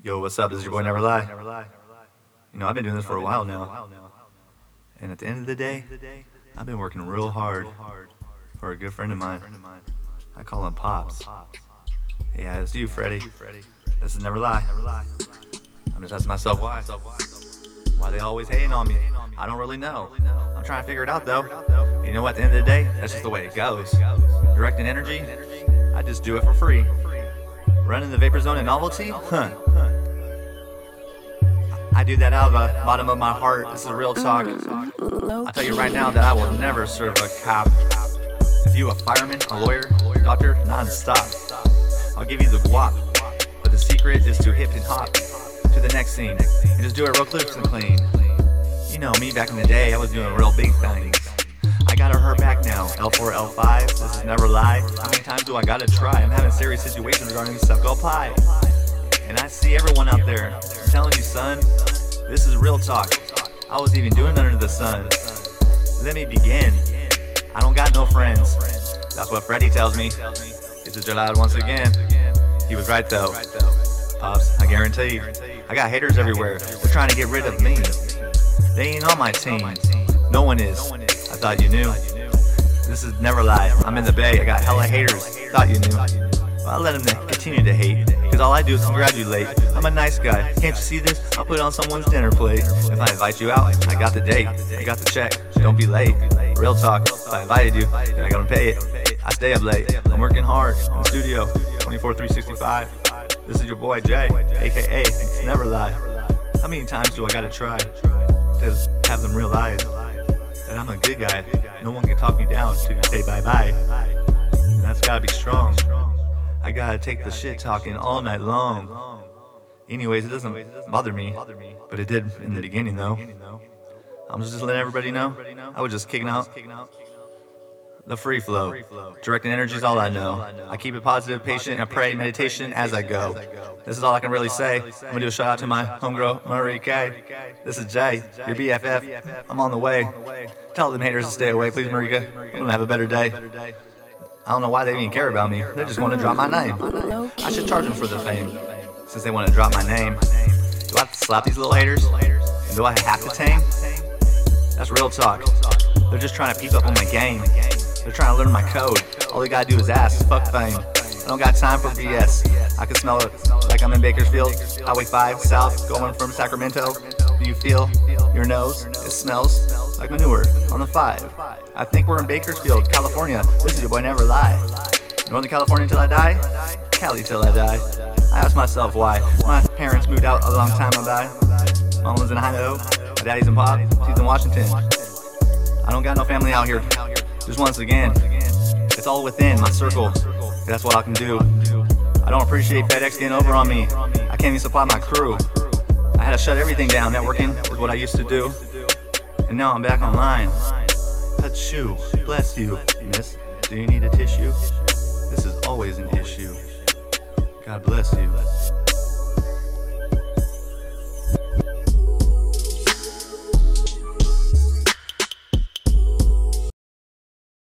Yo, what's up? This is your boy Never Lie. You know, I've been doing this for a while now. And at the end of the day, I've been working real hard for a good friend of mine. I call him Pops. Yeah, it's you, Freddy. This is Never Lie. I'm just asking myself why. Why they always hating on me? I don't really know. I'm trying to figure it out though. You know what? At the end of the day, that's just the way it goes. Directing energy, I just do it for free. Running the vapor zone and novelty? Huh. I do that out of the bottom of my heart. This is real talk. I'll tell you right now that I will never serve a cop. If you a fireman, a lawyer, doctor, non-stop. I'll give you the guap. But the secret is to hip and hop to the next scene. And just do it real clips and clean. You know me back in the day, I was doing real big things. I got hurt back now. L4, L5, this is never lie. How many times do I gotta try? I'm having serious situations regarding this stuff. Go apply. And I see everyone out there telling you, son, this is real talk. I was even doing under the sun. Let me begin. I don't got no friends. That's what Freddy tells me. It's a July once again. He was right though. Pops, I guarantee. You. I got haters everywhere. They're trying to get rid of me. They ain't on my team. No one is. I thought you knew. This is never lie. I'm in the bay. I got hella haters. Thought you knew. Well, I'll let them continue to hate. Cause all I do is congratulate. I'm a nice guy. Can't you see this? I'll put it on someone's dinner plate. If I invite you out, I got the date. I got the check. Don't be late. Real talk. If I invited you, then I gotta pay it. I stay up late. I'm working hard in the studio. 24 365. This is your boy Jay, aka Never Lie. How many times do I gotta try to have them realize that I'm a good guy? No one can talk me down to say bye bye. That's gotta be strong. I gotta take the shit talking all night long. Anyways, it doesn't bother me, but it did in the beginning though. I'm just letting everybody know. I was just kicking out the free flow. Directing energy is all I know. I keep it positive, patient, and pray meditation as I go. This is all I can really say. I'm gonna do a shout out to my homegirl, Marika. This is Jay, your BFF. I'm on the way. Tell them haters to stay away, please, Marika. I'm gonna have a better day. I don't know why they even care about me. They just want to drop my name. I should charge them for the fame, since they want to drop my name. Do I have to slap these little haters? And do I have to tame? That's real talk. They're just trying to peep up on my game. They're trying to learn my code. All they gotta do is ask. Fuck fame. I don't got time for BS. I can smell it like I'm in Bakersfield. Highway 5 south, going from Sacramento. Do you feel your nose? It smells like manure on the 5. I think we're in Bakersfield, California. This is your boy Never Lie. Northern California till I die, Cali till I die. I ask myself why. My parents moved out a long time ago. Mom was in Idaho, my daddy's in Pop, she's in Washington. I don't got no family out here. Just once again, it's all within my circle. That's what I can do. I don't appreciate FedEx getting over on me. I can't even supply my crew. I had to shut everything down. Networking was what I used to do. And now I'm back online. Achoo. Bless you, miss. Do you need a tissue? This is always an issue. God bless you.